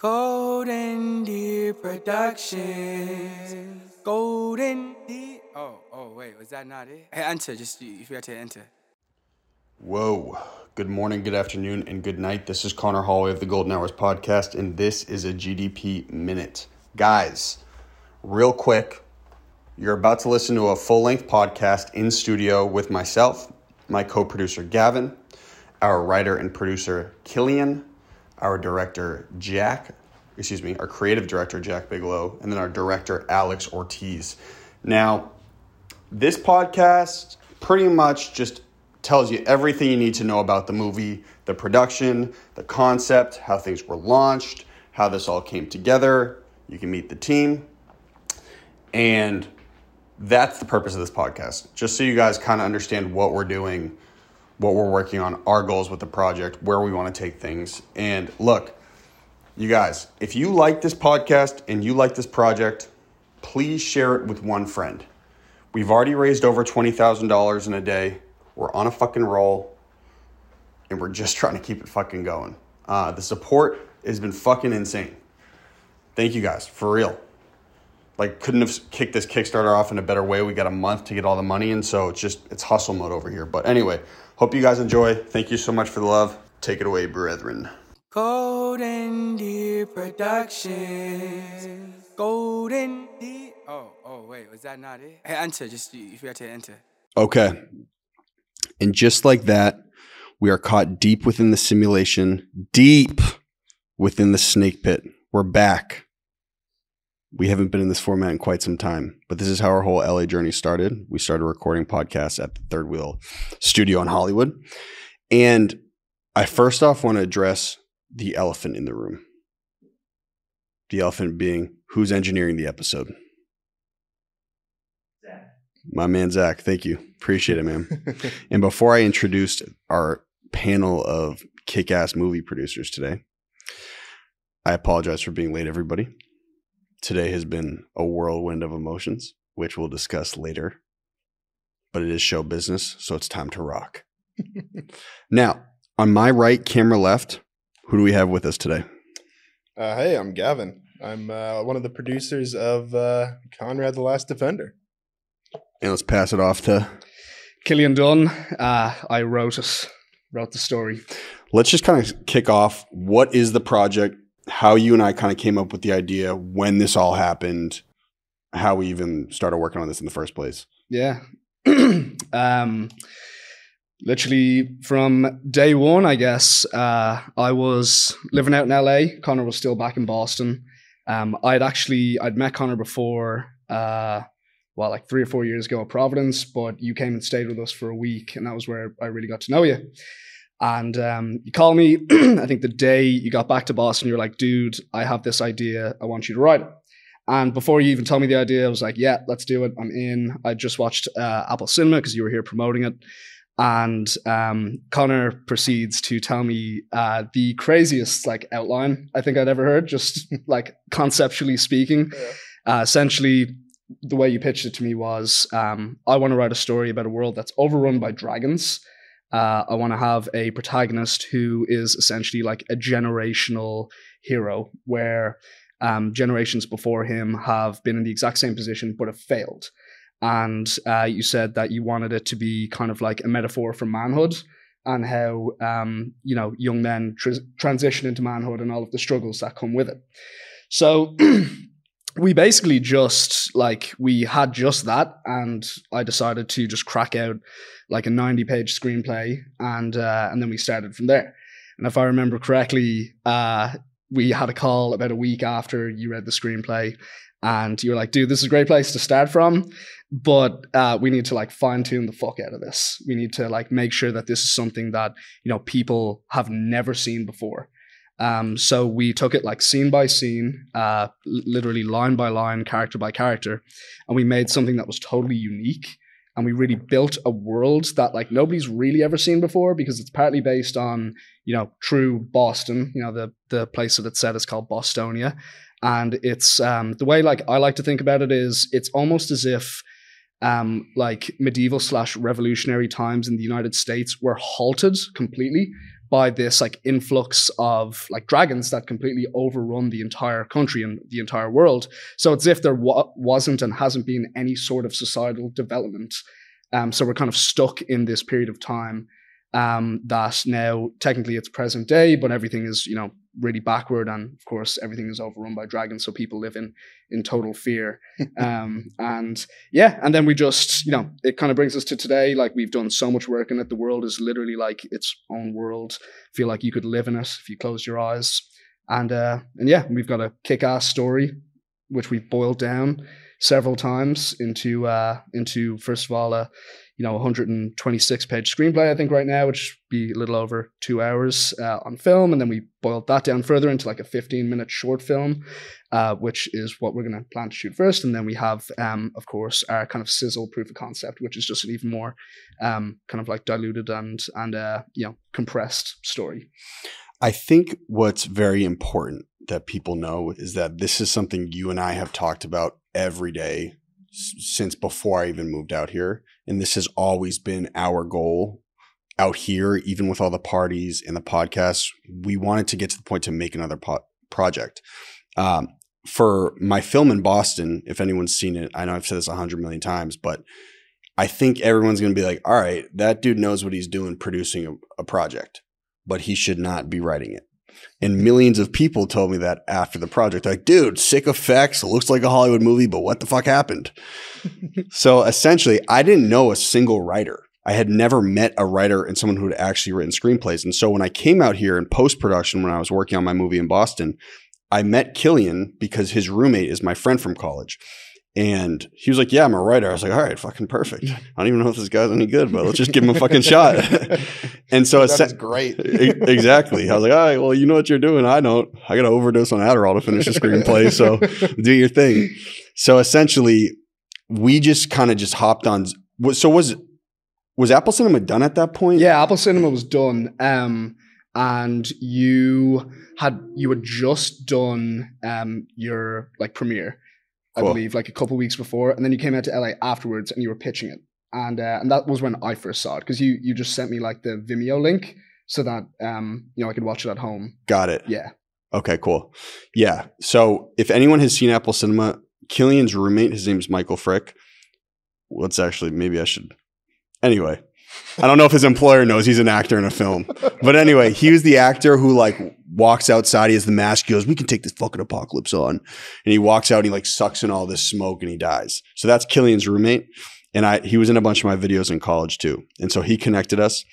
Golden Deer Productions. Golden Deer. Oh, oh, wait, was that not it? Hey, enter. Just if you forgot to enter. Whoa. Good morning, good afternoon, and good night. This is Conor Holway of the Golden Hours Podcast, and this is a GDP Minute. Guys, real quick, you're about to listen to a full length podcast in studio with myself, my co producer Gavin, our writer and producer Cillian, our director Jack, excuse me, our creative director Jack Bigelow, and then our director Alex Ortiz. Now, this podcast pretty much just tells you everything you need to know about the movie, the production, the concept, how things were launched, how this all came together. You can meet the team. And that's the purpose of this podcast. Just so you guys kind of understand what we're doing, what we're working on, our goals with the project, where we want to take things. And look, you guys, if you like this podcast and you like this project, please share it with one friend. We've already raised over $20,000 in a day. We're on a fucking roll and we're just trying to keep it fucking going. Uh, the support has been fucking insane. Thank you guys, for real. Like, couldn't have kicked this Kickstarter off in a better way. We got a month to get all the money in, so it's just, it's hustle mode over here. But anyway, hope you guys enjoy. Thank you so much for the love. Take it away, brethren. Golden Deer Productions. Golden Deer. Oh, oh, wait, was that not it? Hey, enter. Just if you forgot to enter. Okay. And just like that, we are caught deep within the simulation, deep within the snake pit. We're back. We haven't been in this format in quite some time, but this is how our whole LA journey started. We started recording podcasts at the Third Wheel studio in Hollywood. And I first off want to address the elephant in the room. The elephant being who's engineering the episode? My man Zach, thank you. Appreciate it, man. and before I introduced our panel of kick ass movie producers today, I apologize for being late, everybody. Today has been a whirlwind of emotions, which we'll discuss later. But it is show business, so it's time to rock. now, on my right, camera left, who do we have with us today? Uh, hey, I'm Gavin. I'm uh, one of the producers of uh, Conrad the Last Defender. And let's pass it off to Cillian Dunne. Uh, I wrote it, wrote the story. Let's just kind of kick off. What is the project? How you and I kind of came up with the idea, when this all happened, how we even started working on this in the first place. Yeah. um, literally from day one, I guess, uh, I was living out in LA. Conor was still back in Boston. Um, I'd actually, I'd met Conor before, uh, well, like three or four years ago at Providence, but you came and stayed with us for a week, and that was where I really got to know you. And um, you call me, I think the day you got back to Boston, you were like, dude, I have this idea. I want you to write it. And before you even told me the idea, I was like, yeah, let's do it. I'm in. I just watched uh, Apple Cinema because you were here promoting it. And um, Conor proceeds to tell me uh, the craziest like outline I think I'd ever heard, just like conceptually speaking. Yeah. Uh, essentially, the way you pitched it to me was um, I want to write a story about a world that's overrun by dragons. Uh, I want to have a protagonist who is essentially like a generational hero, where um, generations before him have been in the exact same position but have failed. And uh, you said that you wanted it to be kind of like a metaphor for manhood and how um, you know young men tr- transition into manhood and all of the struggles that come with it. So we basically just like we had just that and i decided to just crack out like a 90 page screenplay and uh, and then we started from there. And if i remember correctly uh, we had a call about a week after you read the screenplay and you were like dude this is a great place to start from but uh, we need to like fine tune the fuck out of this. We need to like make sure that this is something that you know people have never seen before um, so we took it like scene by scene, uh, literally line by line, character by character, and we made something that was totally unique. And we really built a world that like nobody's really ever seen before because it's partly based on you know true Boston. You know the the place that it's set is called Bostonia, and it's um, the way like I like to think about it is it's almost as if um, like medieval slash revolutionary times in the United States were halted completely by this like influx of like dragons that completely overrun the entire country and the entire world. So it's as if there wa- wasn't and hasn't been any sort of societal development. Um, so we're kind of stuck in this period of time um, that now technically it's present day, but everything is you know really backward, and of course everything is overrun by dragons, so people live in in total fear. um, and yeah, and then we just you know it kind of brings us to today. Like we've done so much work in it, the world is literally like its own world. Feel like you could live in it if you closed your eyes. And uh, and yeah, we've got a kick-ass story, which we've boiled down several times into uh, into first of all a you know 126 page screenplay I think right now, which be a little over two hours uh, on film, and then we boiled that down further into like a 15 minute short film, uh, which is what we're going to plan to shoot first, and then we have um, of course our kind of sizzle proof of concept, which is just an even more um, kind of like diluted and and uh, you know compressed story. I think what's very important that people know is that this is something you and I have talked about every day since before I even moved out here. And this has always been our goal out here, even with all the parties and the podcasts. We wanted to get to the point to make another po- project. Um, for my film in Boston, if anyone's seen it, I know I've said this a hundred million times, but I think everyone's going to be like, all right, that dude knows what he's doing producing a, a project, but he should not be writing it. And millions of people told me that after the project, like, dude, sick effects, looks like a Hollywood movie, but what the fuck happened? so essentially, I didn't know a single writer. I had never met a writer and someone who had actually written screenplays. And so when I came out here in post production, when I was working on my movie in Boston, I met Cillian because his roommate is my friend from college. And he was like, Yeah, I'm a writer. I was like, All right, fucking perfect. I don't even know if this guy's any good, but let's just give him a fucking shot. and so that it's is great. Exactly. I was like, all right, well, you know what you're doing. I don't. I got to overdose on Adderall to finish the screenplay. So do your thing. So essentially, we just kind of just hopped on. So was was Apple Cinema done at that point? Yeah, Apple Cinema was done, um, and you had you had just done um, your like premiere, I Cool. believe, like a couple weeks before, and then you came out to LA afterwards, and you were pitching it, and uh, and that was when I first saw it because you you just sent me like the Vimeo link so that um you know I could watch it at home. Got it. Yeah, Okay, cool. Yeah. So if anyone has seen Apple Cinema, Cillian's roommate, his name is Michael Frick. What's actually maybe I should. Anyway, I don't know if his employer knows he's an actor in a film, but anyway, he was the actor who like walks outside. He has the mask. He goes, "We can take this fucking apocalypse on," and he walks out. and He like sucks in all this smoke and he dies. So that's Cillian's roommate, and I he was in a bunch of my videos in college too, and so he connected us,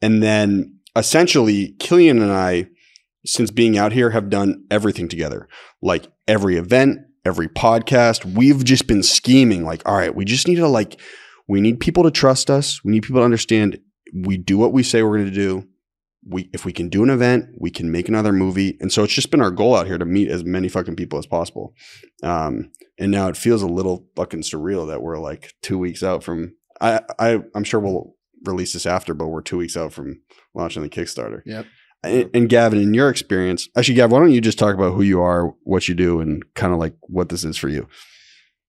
and then essentially Cillian and I since being out here have done everything together like every event every podcast we've just been scheming like all right we just need to like we need people to trust us we need people to understand we do what we say we're going to do we if we can do an event we can make another movie and so it's just been our goal out here to meet as many fucking people as possible um and now it feels a little fucking surreal that we're like two weeks out from i i i'm sure we'll release this after but we're two weeks out from launching the kickstarter Yep. and, and Gavin, in your experience, actually, Gavin, why don't you just talk about who you are, what you do, and kind of like what this is for you?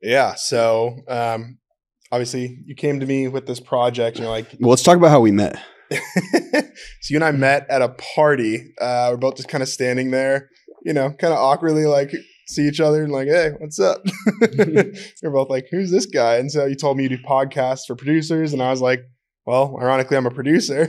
Yeah. So um, obviously, you came to me with this project. And you're like, Well, let's talk about how we met. so you and I met at a party. Uh, we're both just kind of standing there, you know, kind of awkwardly like see each other and like, hey, what's up? we're both like, who's this guy? And so you told me you do podcasts for producers, and I was like, well, ironically, I'm a producer.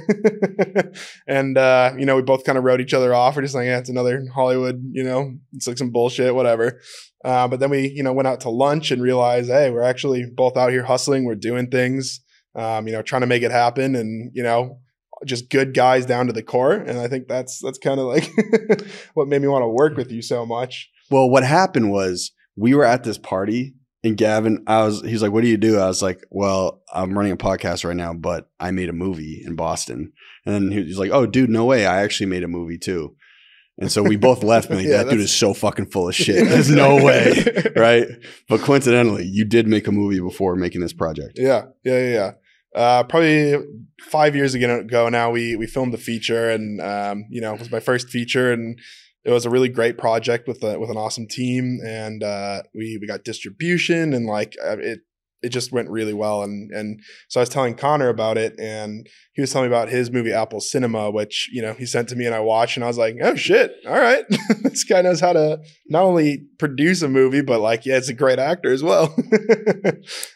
and uh, you know, we both kind of wrote each other off. We're just like, yeah, it's another Hollywood, you know, it's like some bullshit, whatever. Uh, but then we, you know, went out to lunch and realized, hey, we're actually both out here hustling. We're doing things, um, you know, trying to make it happen, and you know, just good guys down to the core. And I think that's that's kind of like what made me want to work with you so much. Well, what happened was we were at this party, and Gavin, I was, he's like, "What do you do?" I was like, "Well, I'm running a podcast right now, but I made a movie in Boston." And then he was like, "Oh, dude, no way! I actually made a movie too." And so we both left, and like, Yeah, that dude is so fucking full of shit. There's no way, right? But coincidentally, you did make a movie before making this project. Yeah, yeah, yeah. yeah. Uh, probably five years ago ago now, we we filmed the feature, and um, you know, it was my first feature, and it was a really great project with a, with an awesome team, and uh, we we got distribution, and like uh, it it just went really well. And and so I was telling Conor about it, and he was telling me about his movie Apple Cinema, which you know he sent to me, and I watched, and I was like, oh shit, all right, this guy knows how to not only produce a movie, but like yeah, it's a great actor as well.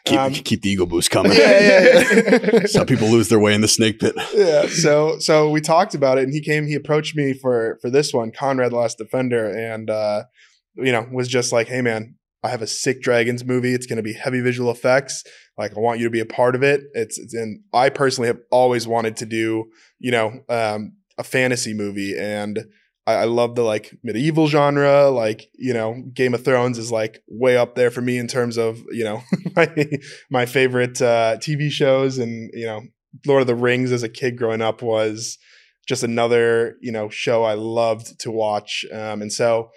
Keep, Um, keep the ego boost coming. yeah, yeah, yeah. Some people lose their way in the snake pit. yeah. So so we talked about it, and he came. He approached me for for this one, Conrad Last Defender, and uh, you know was just like, hey man, I have a sick dragons movie. It's going to be heavy visual effects. Like I want you to be a part of it. It's, it's and I personally have always wanted to do you know um, a fantasy movie, and I, I love the like medieval genre. Like you know, Game of Thrones is like way up there for me in terms of you know my my favorite uh, TV shows, and you know Lord of the Rings as a kid growing up was just another you know show I loved to watch, um, and so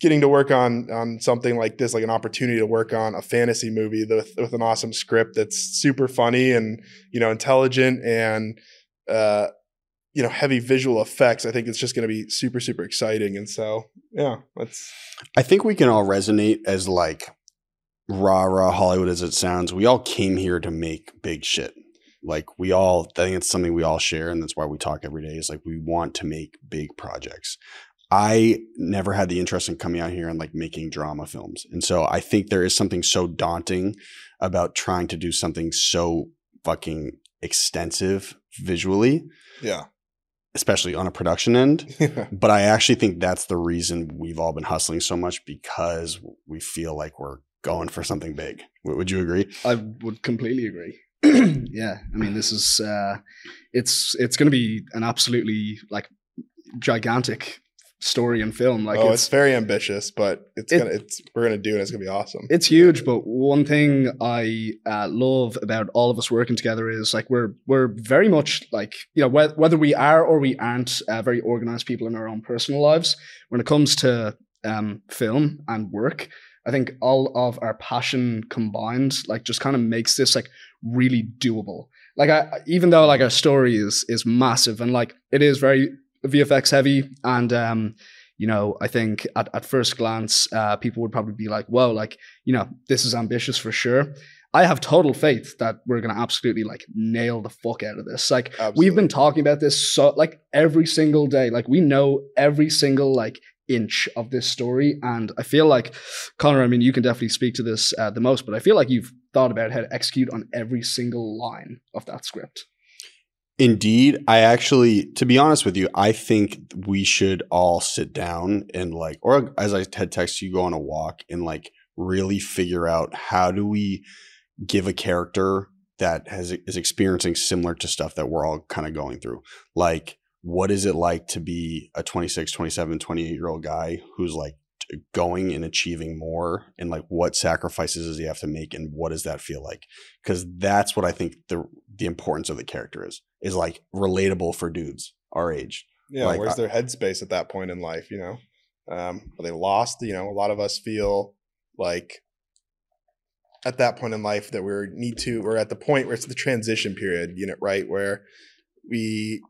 getting to work on on something like this, like an opportunity to work on a fantasy movie with with an awesome script that's super funny and you know intelligent and uh, you know heavy visual effects. I think it's just going to be super super exciting, and so yeah, that's I think we can all resonate as like rah rah Hollywood as it sounds. We all came here to make big shit. Like we all, I think it's something we all share, and that's why we talk every day. Is like we want to make big projects. I never had the interest in coming out here and like making drama films, and so I think there is something so daunting about trying to do something so fucking extensive visually, yeah especially on a production end but I actually think that's the reason we've all been hustling so much because we feel like we're going for something big. W- Would you agree? I would completely agree. yeah, I mean, this is uh, it's it's going to be an absolutely like gigantic story and film. Like oh, it's it's very ambitious, but it's It- gonna it's we're gonna do it. It's gonna be awesome. it's huge. But one thing I uh, love about all of us working together is like we're we're very much like you know whe- whether we are or we aren't uh, very organized people in our own personal lives. When it comes to um, film and work, I think all of our passion combined like just kind of makes this like really doable. Like I even though like our story is is massive and like it is very VFX heavy and um you know I think at, at first glance uh people would probably be like whoa like you know this is ambitious for sure. I have total faith that we're gonna absolutely like nail the fuck out of this. Like Absolutely. we've been talking about this so like every single day. Like we know every single like inch of this story, and I feel like Conor. I mean, you can definitely speak to this uh, the most, but I feel like you've thought about how to execute on every single line of that script. Indeed, I actually, to be honest with you, I think we should all sit down and like, or as I had text you, go on a walk and like really figure out how do we give a character that has is experiencing similar to stuff that we're all kind of going through. Like, what is it like to be a 26, 27, 28 year old guy who's like going and achieving more and like what sacrifices does he have to make and what does that feel like? Because that's what I think the the importance of the character is is like relatable for dudes our age. yeah like, where's I- their headspace at that point in life you know um are they lost you know a lot of us feel like at that point in life that we're need to we're at the point where it's the transition period you know right where we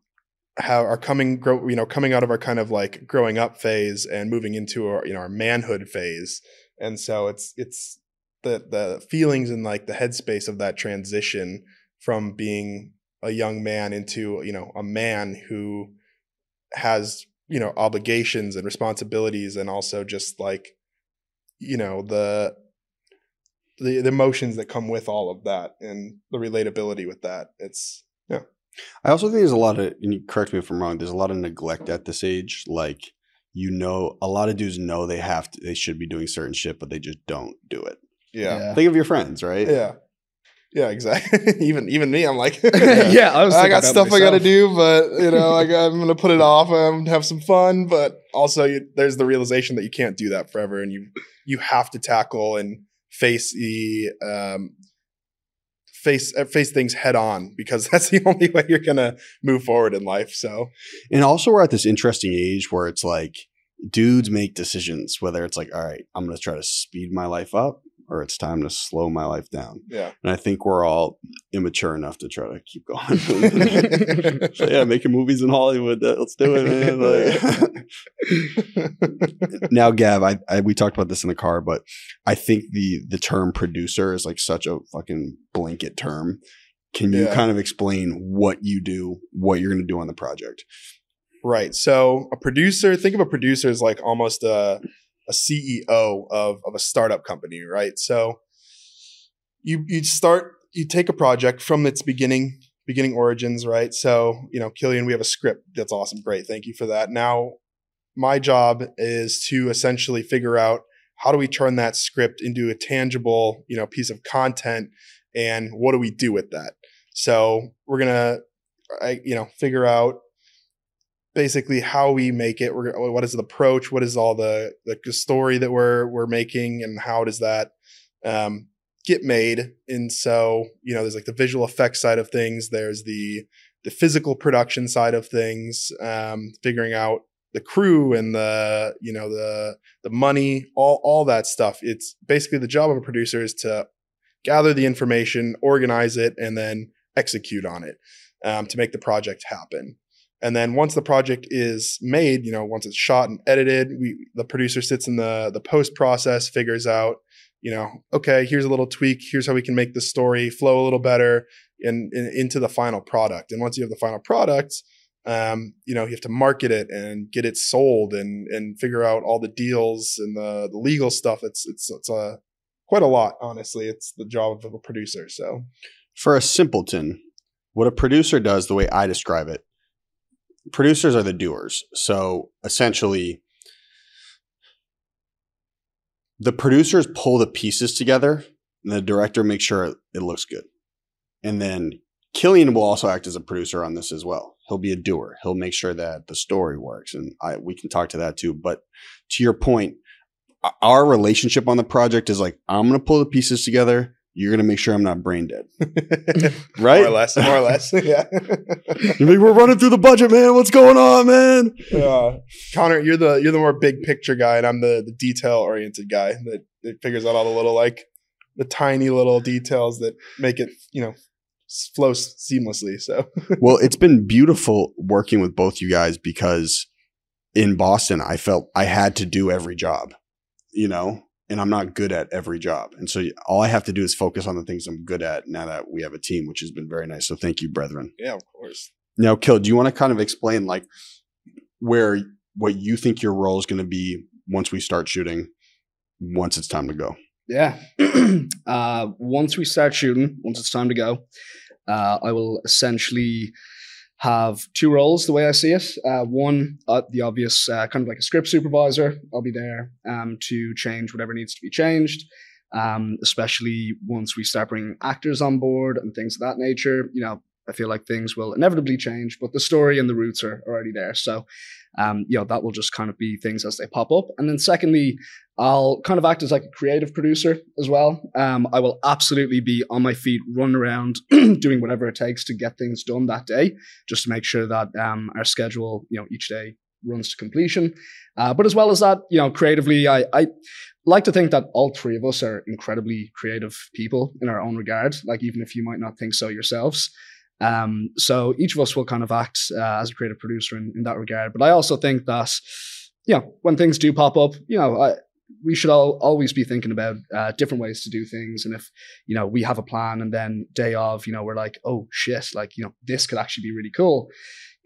have are coming grow you know coming out of our kind of like growing up phase and moving into our you know our manhood phase. And so it's it's the the feelings and like the headspace of that transition from being a young man into you know a man who has you know obligations and responsibilities and also just like you know the the, the emotions that come with all of that and the relatability with that. It's I also think there's a lot of and you correct me if I'm wrong, there's a lot of neglect at this age. Like you know a lot of dudes know they have to they should be doing certain shit, but they just don't do it. yeah Think of your friends, right? yeah yeah, exactly even even me i'm like yeah, I was. I got about stuff I got to do, but you know, I got, I'm gonna put it off and have some fun. But also, you, there's the realization that you can't do that forever, and you you have to tackle and face the um, face uh, face things head on because that's the only way you're gonna move forward in life. So And also we're at this interesting age where it's like dudes make decisions, whether it's like, all right, I'm gonna try to speed my life up or it's time to slow my life down. Yeah. And I think we're all immature enough to try to keep going. so yeah, making movies in Hollywood. Let's do it, man. Like- now, Gav, I, I we talked about this in the car, but I think the the term producer is like such a fucking blanket term. Can you Yeah. kind of explain what you do, what you're going to do on the project? Right. So a producer, think of a producer as like almost a, a CEO of, of a startup company, right? So you you start you take a project from its beginning beginning origins, right? So, you know, Cillian, we have a script. That's awesome. Great. Thank you for that. Now my job is to essentially figure out how do we turn that script into a tangible, you know, piece of content and what do we do with that? So we're gonna I, you know, figure out basically how we make it. We're what is the approach? What is all the the story that we're we're making, and how does that um, get made? And so you know, there's like the visual effects side of things. There's the the physical production side of things. Um, figuring out the crew and the you know the the money, all all that stuff. It's basically the job of a producer is to gather the information, organize it, and then execute on it um, to make the project happen. And then once the project is made, you know, once it's shot and edited, we the producer sits in the the post process, figures out, you know, okay, here's a little tweak, here's how we can make the story flow a little better and in, into the final product. And once you have the final product, um, you know, you have to market it and get it sold and and figure out all the deals and the the legal stuff. It's it's it's a quite a lot, honestly. It's the job of a producer. So For a simpleton, what a producer does, the way I describe it, producers are the doers. So essentially, the producers pull the pieces together, and the director makes sure it looks good. And then Cillian will also act as a producer on this as well. He'll be a doer. He'll make sure that the story works, and I we can talk to that too. But to your point, our relationship on the project is like I'm going to pull the pieces together. You're going to make sure I'm not brain dead, right? more or less, more or less, yeah. Like, we're running through the budget, man. What's going on, man? Uh, Conor, you're the you're the more big picture guy, and I'm the the detail oriented guy that, that figures out all the little like the tiny little details that make it you know flow seamlessly. So Well, it's been beautiful working with both you guys because in Boston, I felt I had to do every job, you know, and I'm not good at every job. And so all I have to do is focus on the things I'm good at now that we have a team, which has been very nice. So thank you, brethren. yeah, of course. Now, Kill, do you want to kind of explain like where what you think your role is going to be once we start shooting, once it's time to go? Yeah. uh, once we start shooting, once it's time to go, uh, I will essentially have two roles the way I see it. Uh, one, uh, the obvious, uh, kind of like a script supervisor. I'll be there um, to change whatever needs to be changed, um, especially once we start bringing actors on board and things of that nature. You know, I feel like things will inevitably change, but the story and the roots are already there. So, um, you know, that will just kind of be things as they pop up. And then secondly, I'll kind of act as like a creative producer as well. Um, I will absolutely be on my feet, running around, doing whatever it takes to get things done that day, just to make sure that um, our schedule, you know, each day runs to completion. Uh, but as well as that, you know, creatively, I, I like to think that all three of us are incredibly creative people in our own regard. Like even if you might not think so yourselves. Um, so each of us will kind of act uh, as a creative producer in, in that regard. But I also think that, you know, when things do pop up, you know, I, we should all always be thinking about uh, different ways to do things. And if, you know, we have a plan and then day of, you know, we're like, oh shit, like, you know, this could actually be really cool.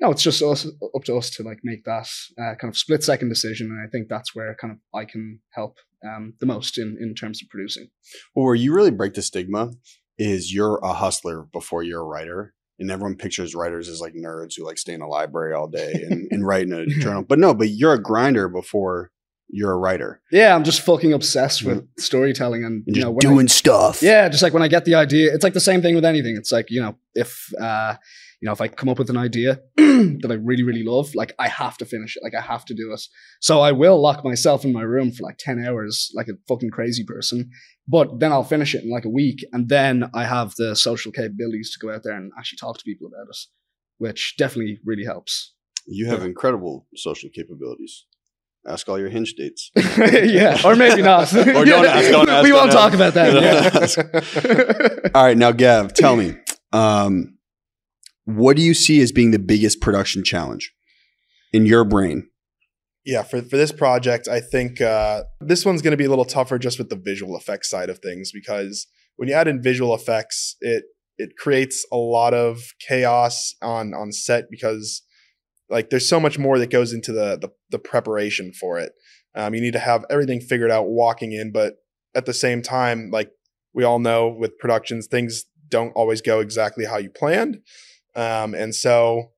You know, it's just us, up to us to like make that uh, kind of split second decision. And I think that's where kind of I can help um, the most in, in terms of producing. Well, where you really break the stigma is you're a hustler before you're a writer. And everyone pictures writers as like nerds who like stay in a library all day and, and write in a journal. But no, but you're a grinder before you're a writer. Yeah, I'm just fucking obsessed with storytelling and, And you know, when I- doing stuff. Yeah, just like when I get the idea, it's like the same thing with anything. It's like, you know, if uh you know, if I come up with an idea that I really, really love, like I have to finish it. Like I have to do it. So I will lock myself in my room for like 10 hours, like a fucking crazy person. But then I'll finish it in like a week. And then I have the social capabilities to go out there and actually talk to people about it, which definitely really helps. You have incredible social capabilities. Ask all your hinge dates. yeah, or maybe not. Or don't ask, don't ask, we won't talk about that. All right, now Gav, tell me, um, what do you see as being the biggest production challenge in your brain? yeah for, for this project i think uh, this one's going to be a little tougher just with the visual effects side of things because when you add in visual effects it it creates a lot of chaos on on set because like there's so much more that goes into the the, the preparation for it um, you need to have everything figured out walking in but at the same time like we all know with productions things don't always go exactly how you planned um, and so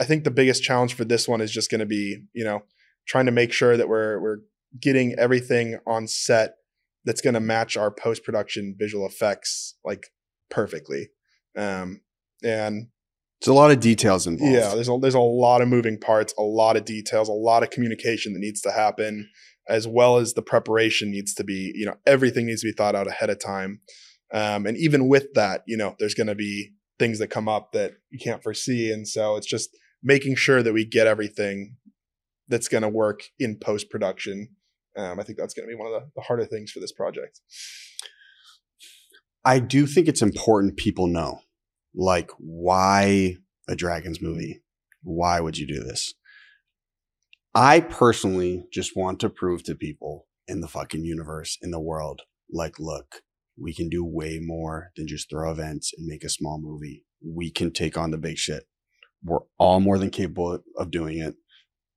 i think the biggest challenge for this one is just going to be you know trying to make sure that we're we're getting everything on set that's going to match our post production visual effects like perfectly. Um, and it's a lot of details involved. yeah, there's a, there's a lot of moving parts, a lot of details, a lot of communication that needs to happen, as well as the preparation needs to be. You know, everything needs to be thought out ahead of time. Um, and even with that, you know, there's going to be things that come up that you can't foresee, and so it's just making sure that we get everything that's going to work in post production. Um, I think that's going to be one of the, the harder things for this project. I do think it's important people know, like, why a Dragons movie? Why would you do this? I personally just want to prove to people in the fucking universe, in the world, like, look, we can do way more than just throw events and make a small movie. We can take on the big shit. We're all more than capable of doing it.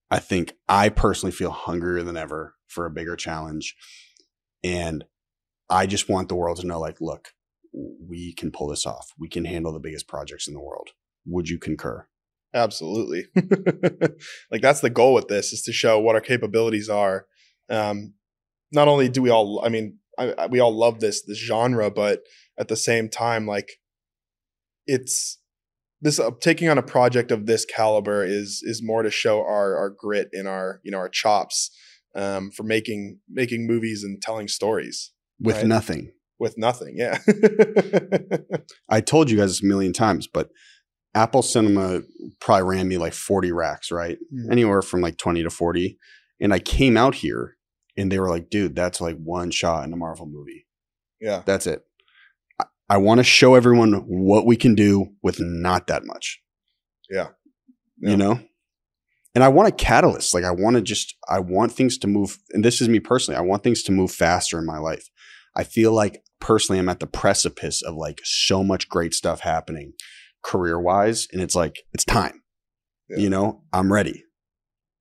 I think I personally feel hungrier than ever for a bigger challenge. And I just want the world to know like, look, we can pull this off. We can handle the biggest projects in the world. Would you concur? Absolutely. like that's the goal with this is to show what our capabilities are. Um, not only do we all, I mean, I, I, we all love this this genre, but at the same time, like it's this uh, taking on a project of this caliber is is more to show our our grit and our you know our chops um, for making making movies and telling stories With Right. nothing. with nothing. Yeah. I told you guys a million times, but Apple Cinema probably ran me like 40 racks, right? Mhm. Anywhere from like 20 to 40. And I came out here and they were like, dude, that's like one shot in a Marvel movie. yeah. That's it. I, I want to show everyone what we can do with not that much. Yeah. You know? And I want a catalyst. Like I want to just I want things to move and this is me personally. I want things to move faster in my life. I feel like personally I'm at the precipice of like so much great stuff happening career-wise and it's like it's time. Yeah. You know, I'm ready.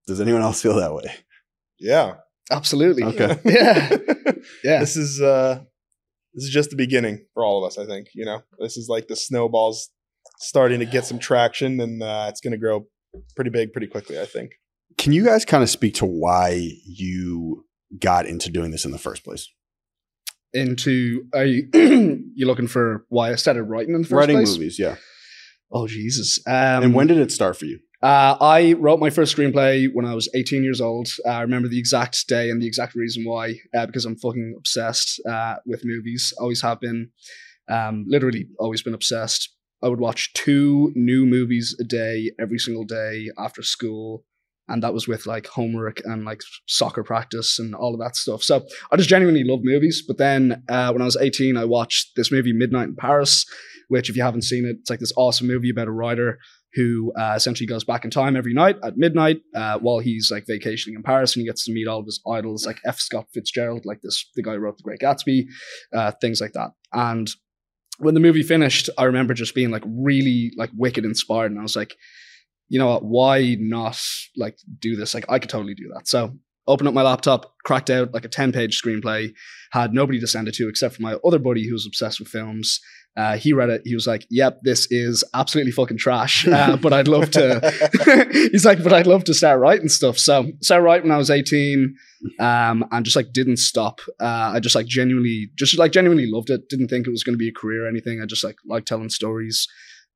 Does anyone else feel that way? Yeah. Absolutely. Okay. Yeah. Yeah. this is uh this is just the beginning for all of us i think you know this is like the snowballs starting to get some traction and uh, it's going to grow pretty big pretty quickly i think Can you guys kind of speak to why you got into doing this in the first place? Into are you you looking for why I started writing in the first Writing place? movies, yeah. Oh Jesus! Um, and when did it start for you? Uh, I wrote my first screenplay when I was 18 years old. Uh, I remember the exact day and the exact reason why, uh, because I'm fucking obsessed uh, with movies. Always have been. Um, literally, always been obsessed. I would watch two new movies a day every single day after school. And that was with like homework and like soccer practice and all of that stuff. So I just genuinely love movies. But then uh, when I was 18, I watched this movie, Midnight in Paris, which, if you haven't seen it, it's like this awesome movie about a writer who uh, essentially goes back in time every night at midnight uh, while he's like vacationing in Paris and he gets to meet all of his idols like F. Scott Fitzgerald, like this the guy who wrote The Great Gatsby, uh, things like that. And when the movie finished, I remember just being like really like wicked inspired, and I was like, you know what, why not like do this? Like I could totally do that. So opened up my laptop, cracked out like a 10 page screenplay, had nobody to send it to except for my other buddy who was obsessed with films. Uh, he read it. He was like, "Yep, this is absolutely fucking trash." Uh, but I'd love to. he's like, "But I'd love to start writing stuff." So started writing when I was eighteen, um, and just like didn't stop. Uh, I just like genuinely, just like genuinely loved it. Didn't think it was going to be a career or anything. I just like like telling stories.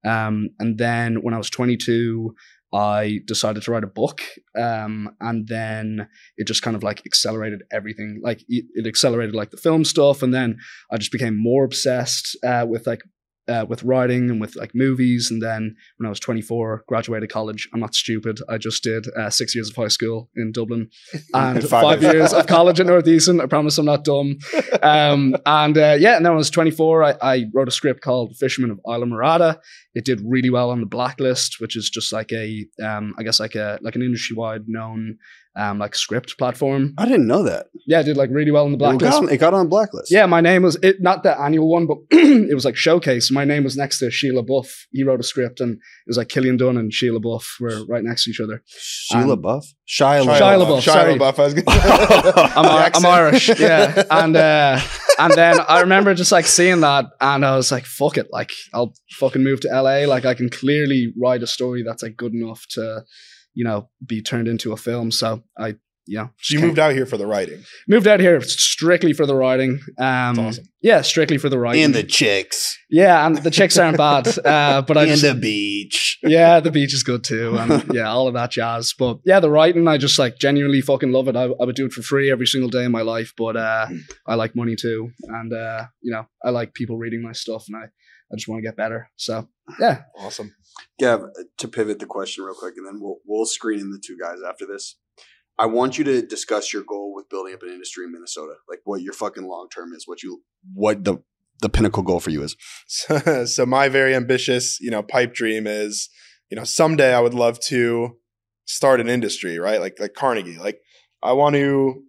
Um, and then when I was twenty two, I decided to write a book, um, and then it just kind of like accelerated everything. Like it, accelerated like the film stuff, and then I just became more obsessed uh, with like uh, with writing and with like movies. And then when I was 24, graduated college. I'm not stupid. I just did uh, six years of high school in Dublin and Five five, years. of college at Northeastern. I promise I'm not dumb. Um, and uh, yeah, and then when I was 24, I, I wrote a script called Fisherman of Islamorada. It did really well on the Blacklist, which is just like a, um, I guess like a like an industry wide known um, like script platform. I didn't know that. Yeah, it did like really well on the It got, Blacklist. on, it got on blacklist. Yeah, my name was it not the annual one, but it was like showcase. My name was next to Sheila Buff. He wrote a script, and it was like Cillian Dunne and Sheila Buff were right next to each other. Sheila Um, Buff, Shia, Shia LaBeouf. LaBeouf, Shia sorry. LaBeouf, I was gonna I'm, I'm. Irish, yeah, and uh, and then I remember just like seeing that, and I was like, "Fuck it!" Like I'll fucking move to LA. Like I can clearly write a story that's like good enough to, you know, be turned into a film. So I, you know, So you moved out here for the writing. moved out here strictly for the writing. Um, That's awesome. Yeah, strictly for the writing. and the chicks yeah, and the chicks aren't bad, uh, but I and just, the beach. yeah, the beach is good too, and yeah, all of that jazz. But yeah, the writing, I just like genuinely fucking love it. I, I would do it for free every single day of my life, but uh, I like money too, and uh, you know, I like people reading my stuff, and I, I just want to get better. So yeah, Awesome. Gav, to pivot the question real quick, and then we'll we'll screen in the two guys after this. I want you to discuss your goal with building up an industry in Minnesota, like what your fucking long term is, what you what the the pinnacle goal for you is. So, so my very ambitious, you know, pipe dream is, you know, someday I would love to start an industry, right? Like like Carnegie. Like I want to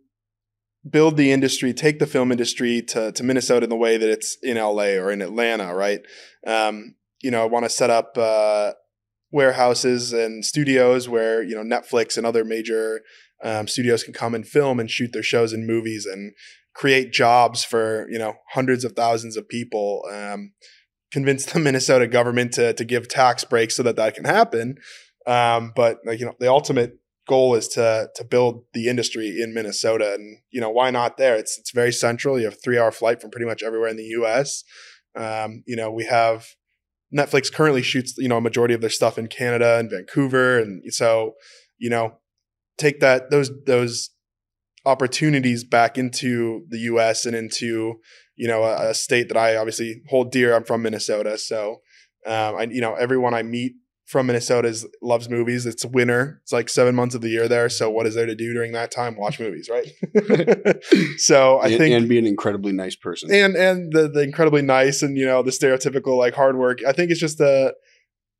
build the industry, take the film industry to to Minnesota in the way that it's in LA or in Atlanta, right? Um, you know, I want to set up uh, warehouses and studios where you know Netflix and other major um, studios can come and film and shoot their shows and movies and create jobs for you know hundreds of thousands of people. Um, convince the Minnesota government to to give tax breaks so that that can happen. Um, but like you know, the ultimate goal is to to build the industry in Minnesota, and you know why not there? It's it's very central. You have a three hour flight from pretty much everywhere in the U.S. Um, you know we have Netflix currently shoots you know a majority of their stuff in Canada and Vancouver, and so you know take that those those opportunities back into the U.S. and into you know a, a state that I obviously hold dear. I'm from Minnesota, so um, I you know everyone I meet from Minnesota is, loves movies. It's winter. It's like seven months of the year there. So what is there to do during that time? Watch movies, right? so I and, think and be an incredibly nice person. and and the the incredibly nice and you know the stereotypical like hard work. I think it's just a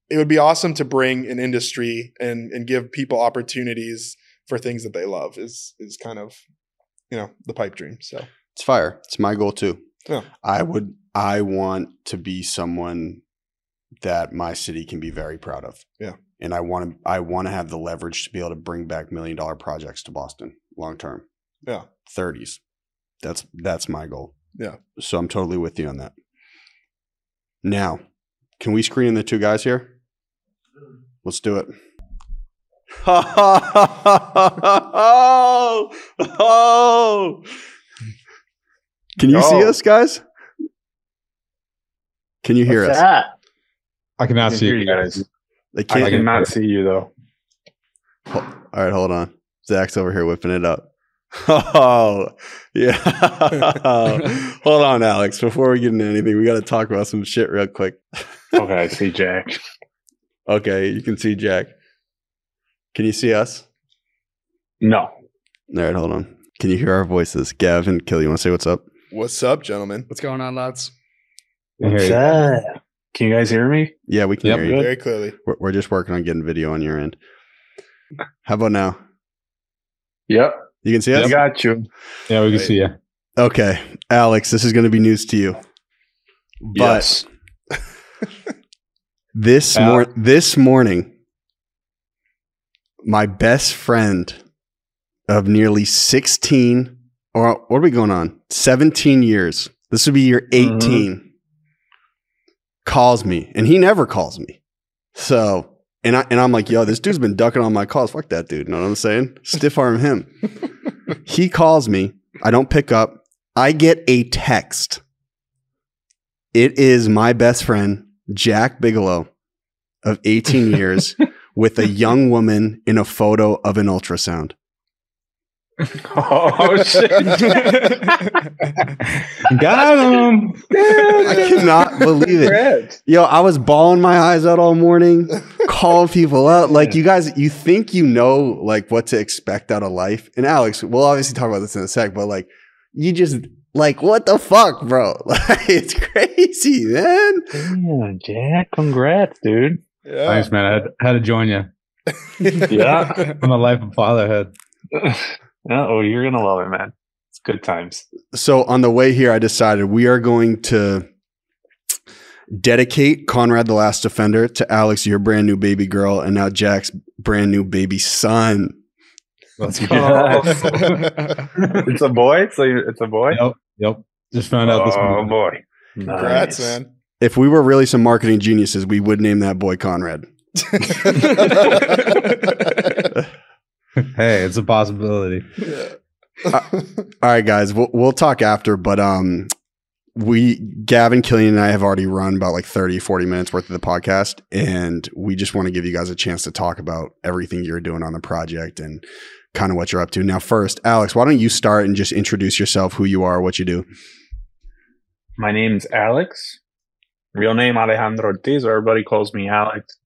it would be awesome to bring an industry and and give people opportunities for things that they love is is kind of you know the pipe dream. So It's fire. It's my goal too. Yeah. I would I want to be someone that my city can be very proud of. Yeah. And I want to I want to have the leverage to be able to bring back million dollar projects to Boston long term. Yeah. 30s. That's that's my goal. Yeah. So I'm totally with you on that. Now, can we screen in the two guys here? Let's do it. Oh, oh. Can you see us, guys? Can you hear What's us? that? I cannot can see hear you you guys. guys. They I can't. cannot see you though. All right, hold on. Zach's over here whipping it up. Oh, yeah. hold on, Alex. Before we get into anything, we got to talk about some shit real quick. Okay, I see Jack. Okay, you can see Jack. Can you see us? No. All right, hold on. Can you hear our voices? Gav and Kill, you want to say what's up? what's up, gentlemen? what's going on, lads? I What's you. that? Can you guys hear me? Yeah, we can Yep. hear you. Good. Very clearly. We're, we're just working on getting video on your end. How about now? Yep. You can see us? I us? got you. Yeah, we can Right. see you. Okay, Alex, this is going to be news to you. But yes. this Al- mor- this morning, my best friend of nearly 16 or what are we going on? 17 years. This would be year mm-hmm. 18. Calls me and he never calls me. So, and I and I'm like, "Yo, this dude's been ducking on my calls. Fuck that dude." You know what I'm saying? Stiff arm him. he calls me. I don't pick up. I get a text. It is my best friend, Jack Bigelow, of 18 years, with a young woman in a photo of an ultrasound. oh shit! Got him. I cannot believe it. Yo, I was bawling my eyes out all morning, calling people out. Like you guys, you think you know like what to expect out of life. And Alex, we'll obviously talk about this in a sec, but like you just like what the fuck, bro? Like it's crazy, man. Damn, Jack, congrats, dude. Yeah. Thanks, man. I had, had to join you Yeah. on the life of fatherhood. oh, you're gonna love it, man. It's good times. So on the way here, I decided we are going to dedicate Conrad the Last Defender to Alex, your brand new baby girl, and now Jack's brand new baby son. Let's Yeah. it's a boy, so it's a boy. Yep. Yep. Just found out this Oh morning. boy! Congrats, Nice. man. If we were really some marketing geniuses, we would name that boy Conrad. Hey, it's a possibility. All right, guys, we'll, we'll talk after, but um, we, Gavin, Cillian, and I have already run about like 30, 40 minutes worth of the podcast, and we just want to give you guys a chance to talk about everything you're doing on the project and kind of what you're up to. Now, first, Alex, why don't you start and just introduce yourself, who you are, what you do? My name's Alex. Real name Alejandro Ortiz, or everybody calls me Alex.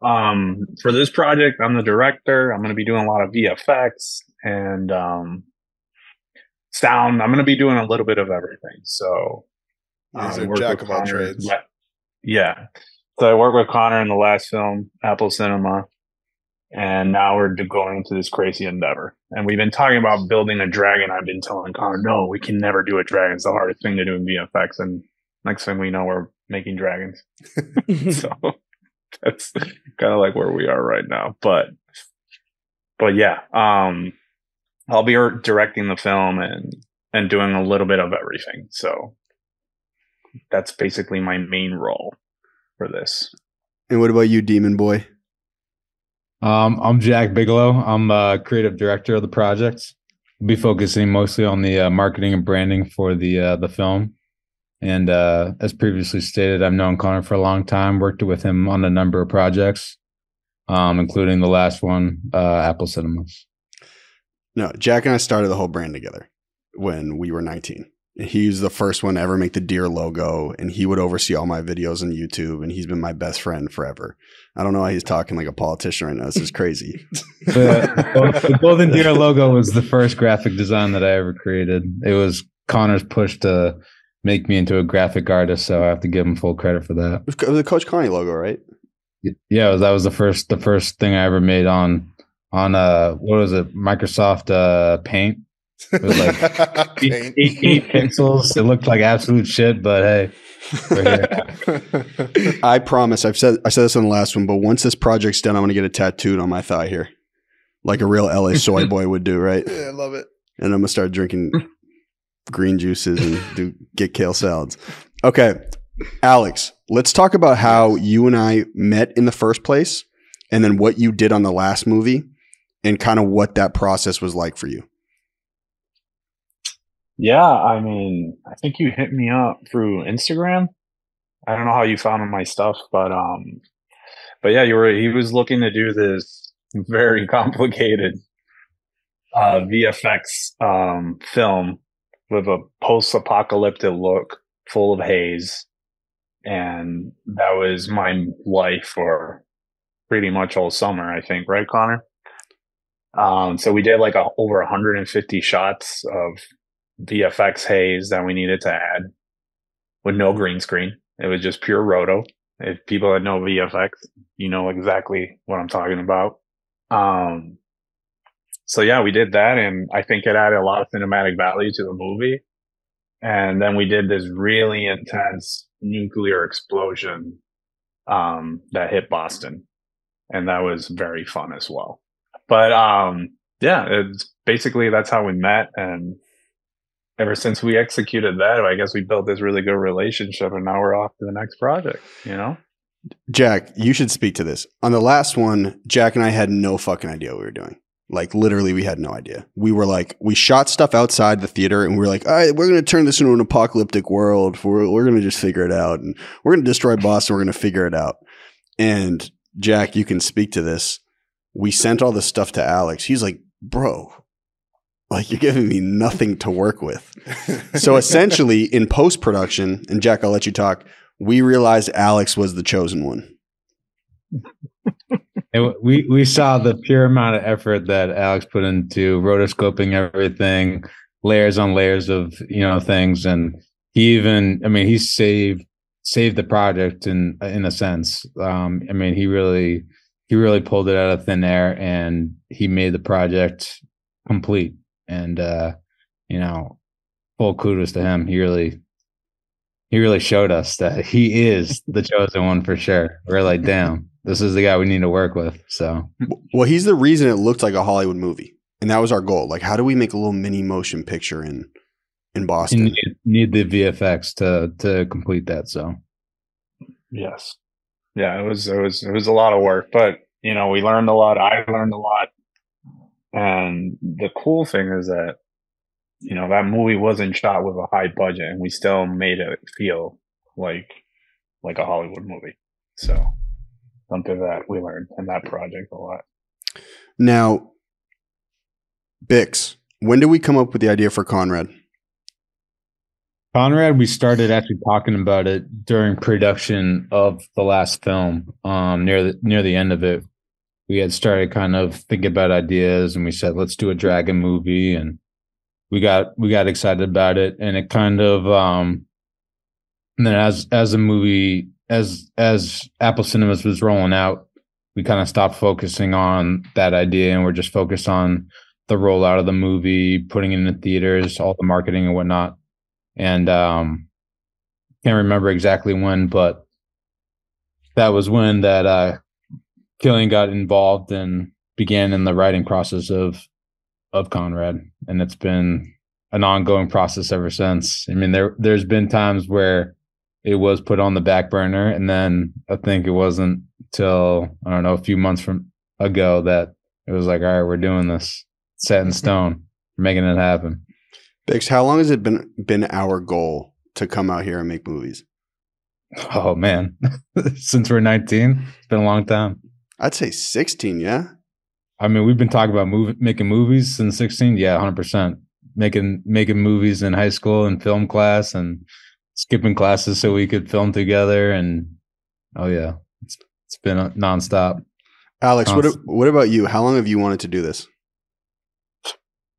Um, for this project, I'm the director. I'm going to be doing a lot of VFX and um, sound. I'm going to be doing a little bit of everything. So, He's um, a work jack of all trades. Yeah. yeah. So I worked with Conor in the last film, Apple Cinema, and now we're going into this crazy endeavor. And we've been talking about building a dragon. I've been telling Conor, no, we can never do a dragon. It's the hardest thing to do in VFX. And next thing we know, we're making dragons. so that's kind of like where we are right now. But, but yeah, um, I'll be directing the film and and doing a little bit of everything. So that's basically my main role for this. And what about you, Demon Boy? Um, I'm Jack Bigelow. I'm uh, creative director of the project. We'll be focusing mostly on the uh, marketing and branding for the uh, the film. And uh, as previously stated, I've known Conor for a long time. Worked with him on a number of projects, um, including the last one, uh, Apple Cinemas. No, Jack and I started the whole brand together when we were 19. He was the first one to ever make the deer logo, and he would oversee all my videos on YouTube, and he's been my best friend forever. I don't know why he's talking like a politician right now. This is crazy. The, the Golden Deer logo was the first graphic design that I ever created. It was Conor's push to make me into a graphic artist, so I have to give him full credit for that. It was the Coach Connie logo, right? Yeah, that was the first the first thing I ever made on on uh what was it Microsoft uh Paint. It was like Paint. eight, eight pixels. It looked like absolute shit, but hey, here. I promise. I've said I said this on the last one, but once this project's done, I'm gonna get it tattooed on my thigh here, like a real LA soy boy would do, right? yeah, I love it. and I'm gonna start drinking green juices and do get kale salads. Okay, Alex, let's talk about how you and I met in the first place, and then what you did on the last movie, and kind of what that process was like for you. Yeah, I mean, I think you hit me up through Instagram. I don't know how you found my stuff, but um, but yeah, you were he was looking to do this very complicated uh VFX um film with a post-apocalyptic look, full of haze, and that was my life for pretty much all summer. I think, right, Conor? Um, so we did like a, over 150 shots of VFX haze that we needed to add with no green screen. It was just pure roto. If people that know VFX, you know exactly what I'm talking about. Um, so yeah, we did that, and I think it added a lot of cinematic value to the movie. And then we did this really intense nuclear explosion um, that hit Boston, and that was very fun as well. But um, yeah, it's basically that's how we met, and ever since we executed that, I guess we built this really good relationship, and now we're off to the next project. You know? Jack, you should speak to this. On the last one, Jack and I had no fucking idea what we were doing. Like literally, we had no idea. We were like, we shot stuff outside the theater, and we were like, all right, we're gonna turn this into an apocalyptic world. We're we're gonna just figure it out, and we're gonna destroy Boston. We're gonna figure it out. And Jack, you can speak to this. We sent all this stuff to Alex. He's like, bro, like you're giving me nothing to work with. So essentially, in post production, and Jack, I'll let you talk. We realized Alex was the chosen one. And we we saw the pure amount of effort that Alex put into rotoscoping everything, layers on layers of you know things, and he even I mean he saved saved the project in in a sense. Um, I mean he really he really pulled it out of thin air and he made the project complete. And uh, you know, full kudos to him. He really he really showed us that he is the chosen one for sure. We're like, damn, this is the guy we need to work with. So Well, he's the reason it looked like a Hollywood movie, and that was our goal. Like, how do we make a little mini motion picture in in you Boston? need, need the VFX to to complete that. So Yes. Yeah, it was it was it was a lot of work, but you know, we learned a lot. I learned a lot. And the cool thing is that you know, that movie wasn't shot with a high budget and we still made it feel like like a Hollywood movie. So something that we learned in that project a lot. Now, Bix, when did we come up with the idea for Conrad? Conrad, we started actually talking about it during production of the last film. Um, near the near the end of it, we had started kind of thinking about ideas, and we said, "Let's do a dragon movie." And we got we got excited about it, and it kind of um, and then as as the movie as as Apple Cinemas was rolling out, we kind of stopped focusing on that idea, and we're just focused on the rollout of the movie, putting it in the theaters, all the marketing and whatnot. And um can't remember exactly when but that was when that uh cillian got involved and began in the writing process of of conrad. And it's been an ongoing process ever since. I mean there there's been times where it was put on the back burner and then i think it wasn't till i don't know a few months from ago that it was like all right we're doing this set in stone we're making it happen Bix, how long has it been been our goal to come out here and make movies? Oh man, since we're 19, it's been a long time. I'd say 16, yeah. I mean, we've been talking about movie, making movies since 16. Yeah, 100%. Making making movies in high school and film class and skipping classes so we could film together and oh yeah, it's it's been a nonstop. Alex, what what about you? How long have you wanted to do this?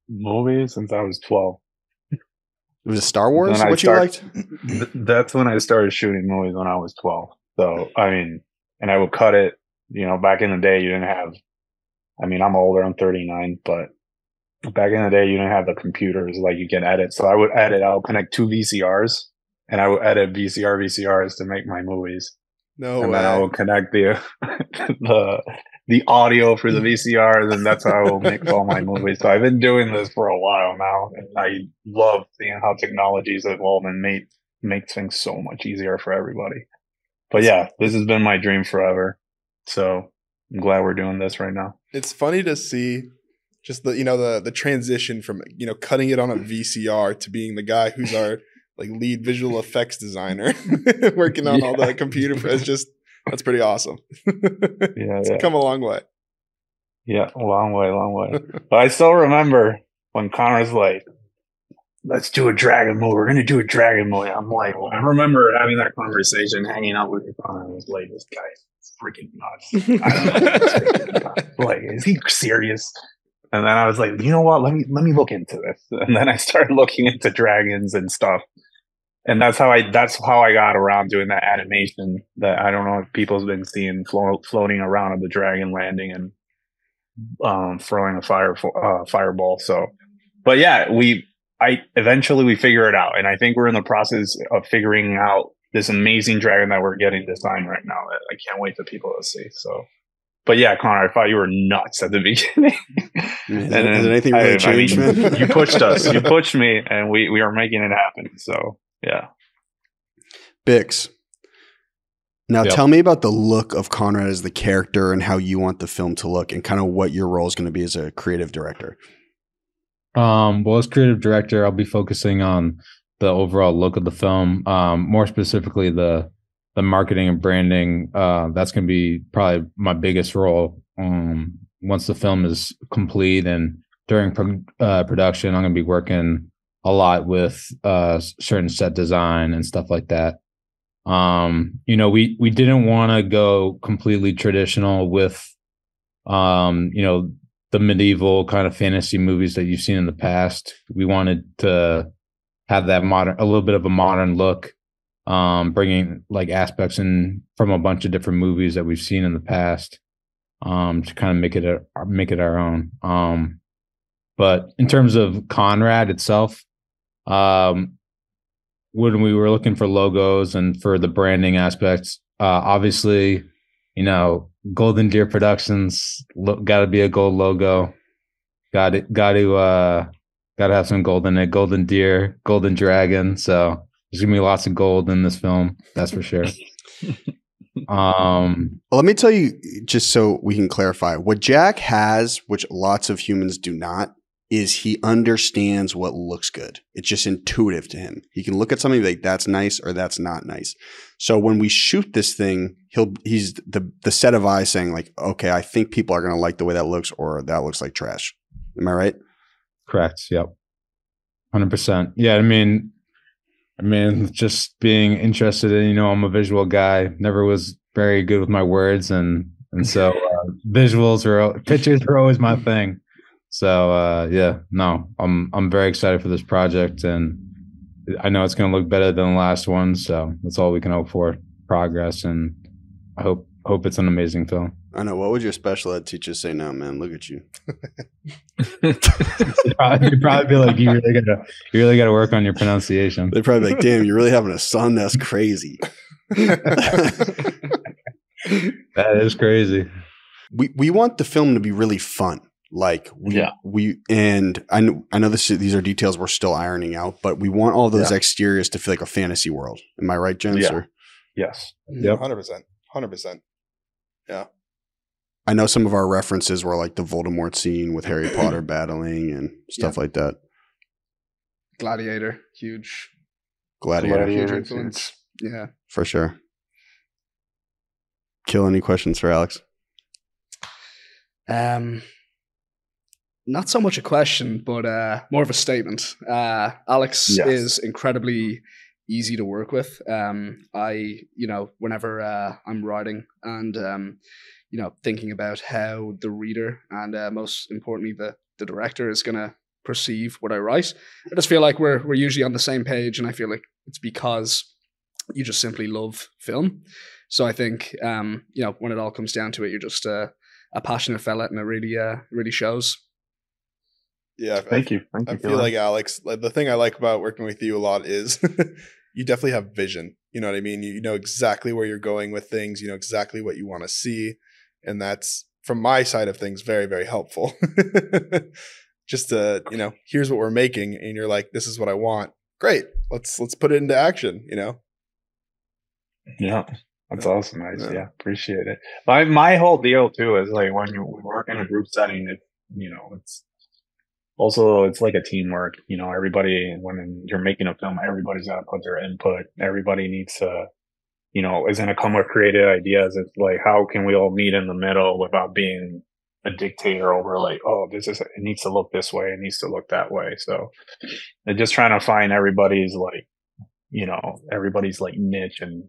Movies since I was 12. It Was Star Wars Then I what you liked? That's when I started shooting movies when I was 12. So, I mean, and I would cut it, you know, back in the day, you didn't have, I mean, I'm older, I'm 39, but back in the day, you didn't have the computers like you can edit. So I would edit, I'll connect two VCRs and I will edit VCR VCRs to make my movies. No and then I will connect the, the, the audio for the VCRs and that's how I will make all my movies. So I've been doing this for a while now and I love seeing how technology's evolved and made, makes things so much easier for everybody. But yeah, this has been my dream forever. So I'm glad we're doing this right now. It's funny to see just the you know the the transition from you know cutting it on a VCR to being the guy who's our like lead visual effects designer working on all the computer. It's just that's pretty awesome. Yeah, it's yeah. come a long way. Yeah, a long way, long way. But I still remember when Conor's like, let's do a dragon movie. We're going to do a dragon movie. I'm like, well, I remember having that conversation, hanging out with Conor. I was like, this guy's freaking nuts. I don't know. Nuts. like, is he serious? And then I was like, you know what? Let me, let me look into this. And then I started looking into dragons and stuff. And that's how I, that's how I got around doing that animation that I don't know if people's been seeing flo- floating around of the dragon landing and um, throwing a fire uh, fireball. So, but yeah, we I eventually we figure it out, and I think we're in the process of figuring out this amazing dragon that we're getting designed right now. That I can't wait for people to see. So, but yeah, Conor, I thought you were nuts at the beginning. Has, And then anything really I changed, mean, man? you pushed us. You pushed me, and we we are making it happen. So yeah. Bix. Now Yep. tell me about the look of Conrad as the character and how you want the film to look and kind of what your role is going to be as a creative director. Um, well, as creative director, I'll be focusing on the overall look of the film. Um, more specifically, the the marketing and branding. Uh, that's going to be probably my biggest role. Um, once the film is complete and during pro- uh, production, I'm going to be working a lot with uh, certain set design and stuff like that. Um, you know, we we didn't want to go completely traditional with, um, you know, the medieval kind of fantasy movies that you've seen in the past. We wanted to have that modern, a little bit of a modern look, um, bringing like aspects in from a bunch of different movies that we've seen in the past, um, to kind of make it a, make it our own. Um, but in terms of Conrad itself, um, when we were looking for logos and for the branding aspects, uh, obviously, you know, Golden Deer Productions lo- got to be a gold logo. Got it. Got to. Uh, got to have some gold in it. Golden Deer, Golden Dragon. So there's gonna be lots of gold in this film. That's for sure. um. Well, let me tell you, just so we can clarify, what Jack has, which lots of humans do not, is he understands what looks good. It's just intuitive to him. He can look at something like that's nice or that's not nice. So when we shoot this thing, he'll he's the the set of eyes saying like, okay, I think people are gonna like the way that looks, or that looks like trash. Am I right? Correct. Yep. Hundred percent. Yeah. I mean, I mean, just being interested in, you know, I'm a visual guy. Never was very good with my words, and and so uh, visuals are pictures are always my thing. So uh, yeah, no, I'm I'm very excited for this project, and I know it's going to look better than the last one. So that's all we can hope for. Progress, and I hope hope it's an amazing film. I know. What would your special ed teacher say now, man? Look at you. You'd probably, you'd probably be like, you really gotta you really gotta work on your pronunciation. They'd probably be like, damn, you're really having a son? That's crazy. That is crazy. we we want the film to be really fun. Like we Yeah. we and I know I know this these are details we're still ironing out, but we want all those Yeah. exteriors to feel like a fantasy world. Am I right, gents? Yeah. Or- yes. Yep. Hundred percent. Hundred percent. Yeah. I know some of our references were like the Voldemort scene with Harry Potter battling and stuff like that. Gladiator, huge, Gladiator, Gladiator. huge Yeah, influence. Yeah. for sure. Cillian questions for Alex? Um, not so much a question, but uh, more of a statement. Uh, Alex Yes. is incredibly easy to work with. Um, I, you know, whenever uh, I'm writing and um, you know, thinking about how the reader and uh, most importantly the the director is gonna perceive what I write, I just feel like we're we're usually on the same page, and I feel like it's because you just simply love film. So I think, um, you know, when it all comes down to it, you're just uh, a passionate fella, and it really, uh, really shows. Yeah. I- Thank you. Thank I you. feel like Alex. Like the thing I like about working with you a lot is you definitely have vision. You know what I mean. You, you know exactly where you're going with things. You know exactly what you want to see, and that's from my side of things very very helpful. Just to you know, here's what we're making, and you're like, this is what I want. Great. Let's let's put it into action. You know. Yeah. That's awesome. I Yeah. yeah. appreciate it. My my whole deal too is like when you work in a group setting, it you know, it's also it's like a teamwork. You know, everybody when you're making a film, everybody's gotta put their input. Everybody needs to, you know, is gonna come with creative ideas. It's like how can we all meet in the middle without being a dictator over like, oh, this is it needs to look this way, it needs to look that way. So and just trying to find everybody's like, you know, everybody's like niche and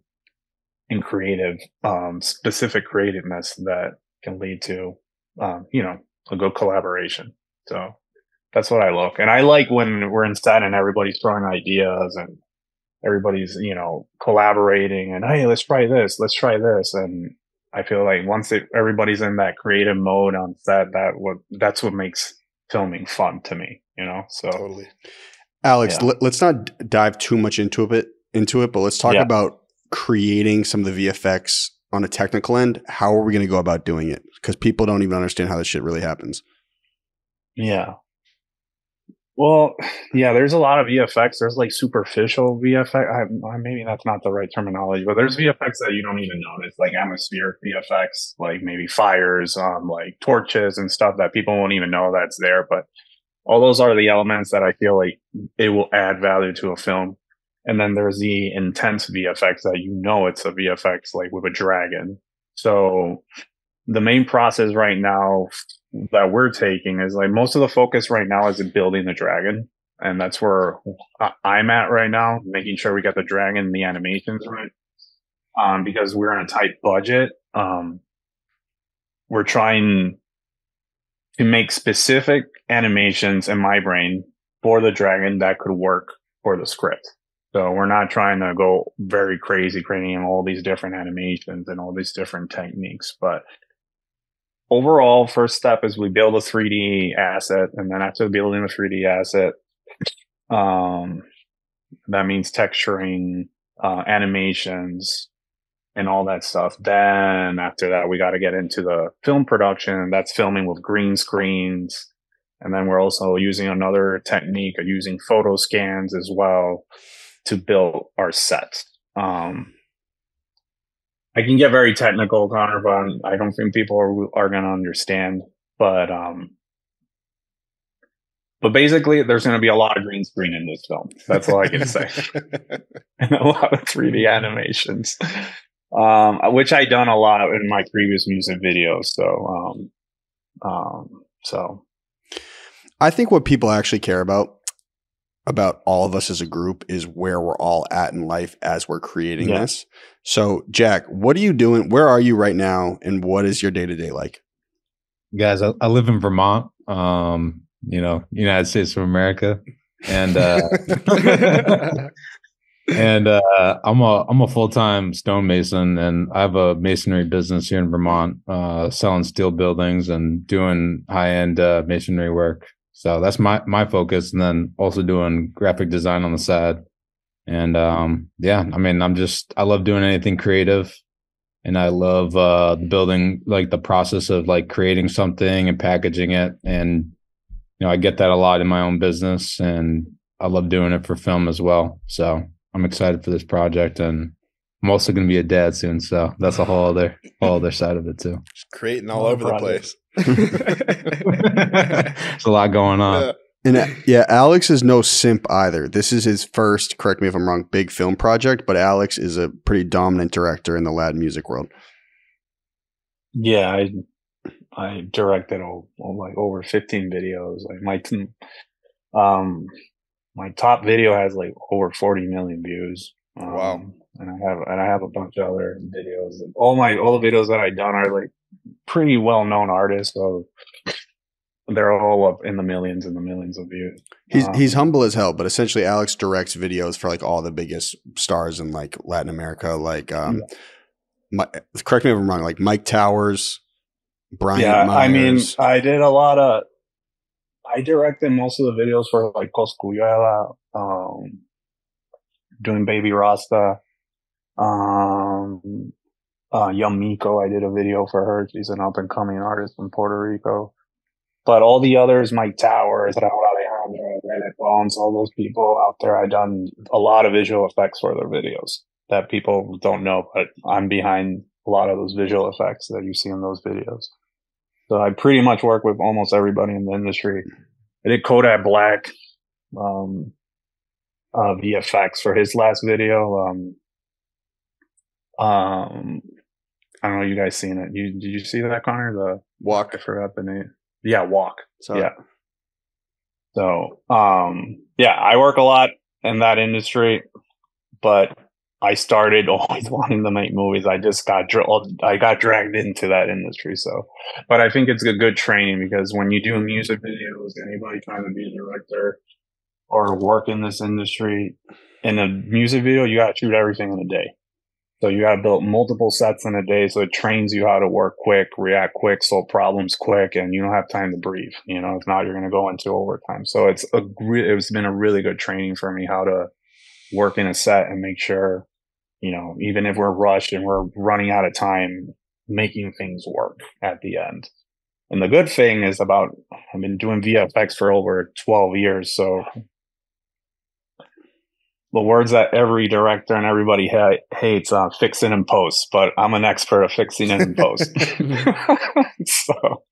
and creative, um, specific creativeness that can lead to, um, you know, a good collaboration. So that's what I look. And I like when we're in set and everybody's throwing ideas and everybody's, you know, collaborating and, Hey, let's try this. Let's try this. And I feel like once it, everybody's in that creative mode on set, that what, that's what makes filming fun to me, you know? So Totally. Alex, Yeah. let, us not dive too much into it into it, but let's talk Yeah. about creating some of the VFX on a technical end. How are we going to go about doing it? Because people don't even understand how this shit really happens. Yeah. Well, yeah, there's a lot of VFX. There's like superficial VFX. I, maybe that's not the right terminology, but there's VFX that you don't even notice, like atmospheric VFX, like maybe fires, um, like torches and stuff that people won't even know that's there. But all those are the elements that I feel like it will add value to a film. And then there's the intense VFX that you know it's a VFX, like with a dragon. So the main process right now that we're taking is like most of the focus right now is in building the dragon, and that's where I'm at right now, making sure we got the dragon and the animations right. Um, because we're on a tight budget, um, we're trying to make specific animations in my brain for the dragon that could work for the script. So we're not trying to go very crazy creating all these different animations and all these different techniques, but overall, first step is we build a 3D asset, and then after building a 3D asset, um, that means texturing, uh, animations, and all that stuff. Then after that, we got to get into the film production. That's filming with green screens. And then we're also using another technique of using photo scans as well to build our sets. Um, I can get very technical, Conor, but I don't think people are, are going to understand. But, um, but basically, there's going to be a lot of green screen in this film. That's all I can say. and a lot of 3D animations, um, which I done a lot in my previous music videos. So, um, um, so I think what people actually care about about all of us as a group is where we're all at in life as we're creating Yeah. this. So, Jack, what are you doing? Where are you right now and what is your day-to-day like? guys I, I live in vermont um you know united states of america and uh and uh i'm a i'm a full-time stonemason and i have a masonry business here in vermont uh selling steel buildings and doing high-end uh masonry work so that's my my focus and then also doing graphic design on the side and um yeah i mean i'm just i love doing anything creative and I love uh building like the process of like creating something and packaging it and you know I get that a lot in my own business and I love doing it for film as well. So I'm excited for this project and I'm also going to be a dad soon, so that's a whole other whole other side of it too. Just creating all Love over the place. There's a lot going on. Yeah. And uh, yeah, Alex is no simp either. This is his first, correct me if I'm wrong, big film project, but Alex is a pretty dominant director in the Latin music world. Yeah, I I directed oh, oh, like over 15 videos. Like my t- um my top video has like over 40 million views. Um, Wow. And I have and I have a bunch of other videos. All my all the videos that I done are like pretty well known artists, so they're all up in the millions and the millions of views. He's Um, he's humble as hell, but essentially Alex directs videos for like all the biggest stars in like Latin America, like um Mi- correct me if I'm wrong, like Mike Towers, Brian yeah, I mean, I did a lot of. I directed most of the videos for like Cosculluela, um, doing Baby Rasta, um, uh, Young Miko. I did a video for her. She's an up and coming artist from Puerto Rico. But all the others, Mike Towers, Rauw Alejandro, Bones, all those people out there, I done a lot of visual effects for their videos that people don't know, but I'm behind a lot of those visual effects that you see in those videos. So I pretty much work with almost everybody in the industry. I did Kodak Black, um, uh, VFX for his last video. Um, um, I don't know. You guys seen it? You did you see that, Conor? The Walk. I forgot the name. Yeah, Walk. So Yeah. So, um, yeah, I work a lot in that industry, but I started always wanting to make movies. I just got dra- I got dragged into that industry. So, but I think it's a good training because when you do a music videos, anybody trying to be a director or work in this industry, in a music video, you got to shoot everything in a day. So you got to build multiple sets in a day. So it trains you how to work quick, react quick, solve problems quick, and you don't have time to breathe. You know, if not, you're going to go into overtime. So it's a re- it's been a really good training for me how to work in a set and make sure, you know, even if we're rushed and we're running out of time, making things work at the end. And the good thing is about I've been doing VFX for over 12 years, so the words that every director and everybody ha- hates uh, fixing in post, but I'm an expert at fixing it in post. so,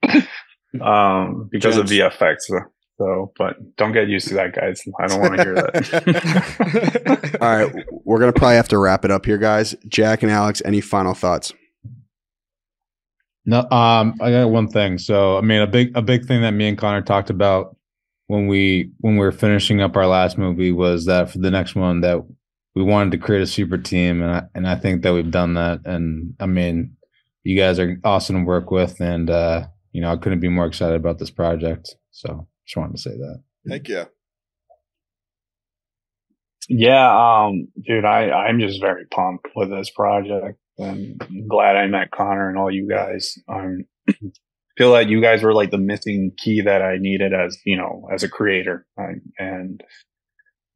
um, because of VFX. So, so, but don't get used to that, guys. I don't want to hear that. All right, we're gonna probably have to wrap it up here, guys. Jack and Alex, any final thoughts? No, um, I got one thing. So, I mean, a big a big thing that me and Conor talked about when we when we were finishing up our last movie was that for the next one that we wanted to create a super team, and I and I think that we've done that. And I mean, you guys are awesome to work with, and uh, you know, I couldn't be more excited about this project. So, just wanted to say that. thank you Yeah, um, dude, I, I'm just very pumped with this project and glad I met Conor and all you guys. Um, feel that you guys were like the missing key that I needed as, you know, as a creator. I, and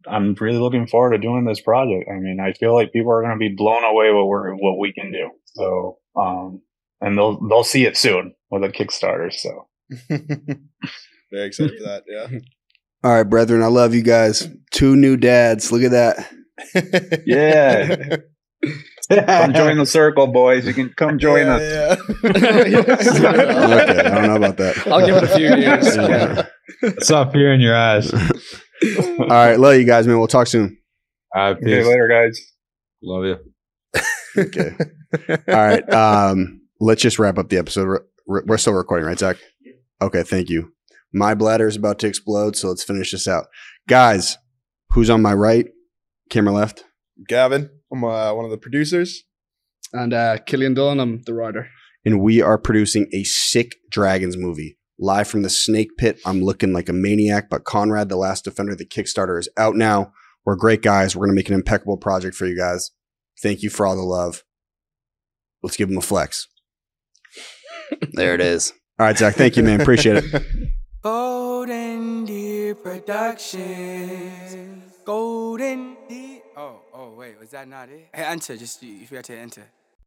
I'm really looking forward to doing this project. I mean, I feel like people are going to be blown away what we're, what we can do. So, um, and they'll, they'll see it soon with a Kickstarter. So Very excited for that. Yeah. All right, brethren, I love you guys. Two new dads. Look at that. yeah, come join the circle, boys. You can come join us. Yeah, okay, I don't know about that. I'll give it a few years. Yeah. I saw fear in your eyes. All right, love you guys, man. We'll talk soon. All right, Okay, peace. later, guys. Love you. Okay. All right. Um, let's just wrap up the episode. We're, we're still recording, right, Zach? Okay, thank you. My bladder is about to explode, so let's finish this out. Guys, who's on my right? Camera left. Gavin, I'm uh, one of the producers. And uh, Cillian Dunne, I'm the writer. and we are producing a sick dragons movie live from the snake pit i'm looking like a maniac but conrad the last defender the kickstarter is out now we're great guys we're going to make an impeccable project for you guys thank you for all the love let's give them a flex there it is all right zach thank you man appreciate it Golden Deer Productions. Golden Deer. Oh, oh, wait, was that not it? Hey, enter. Just you, you forgot to enter.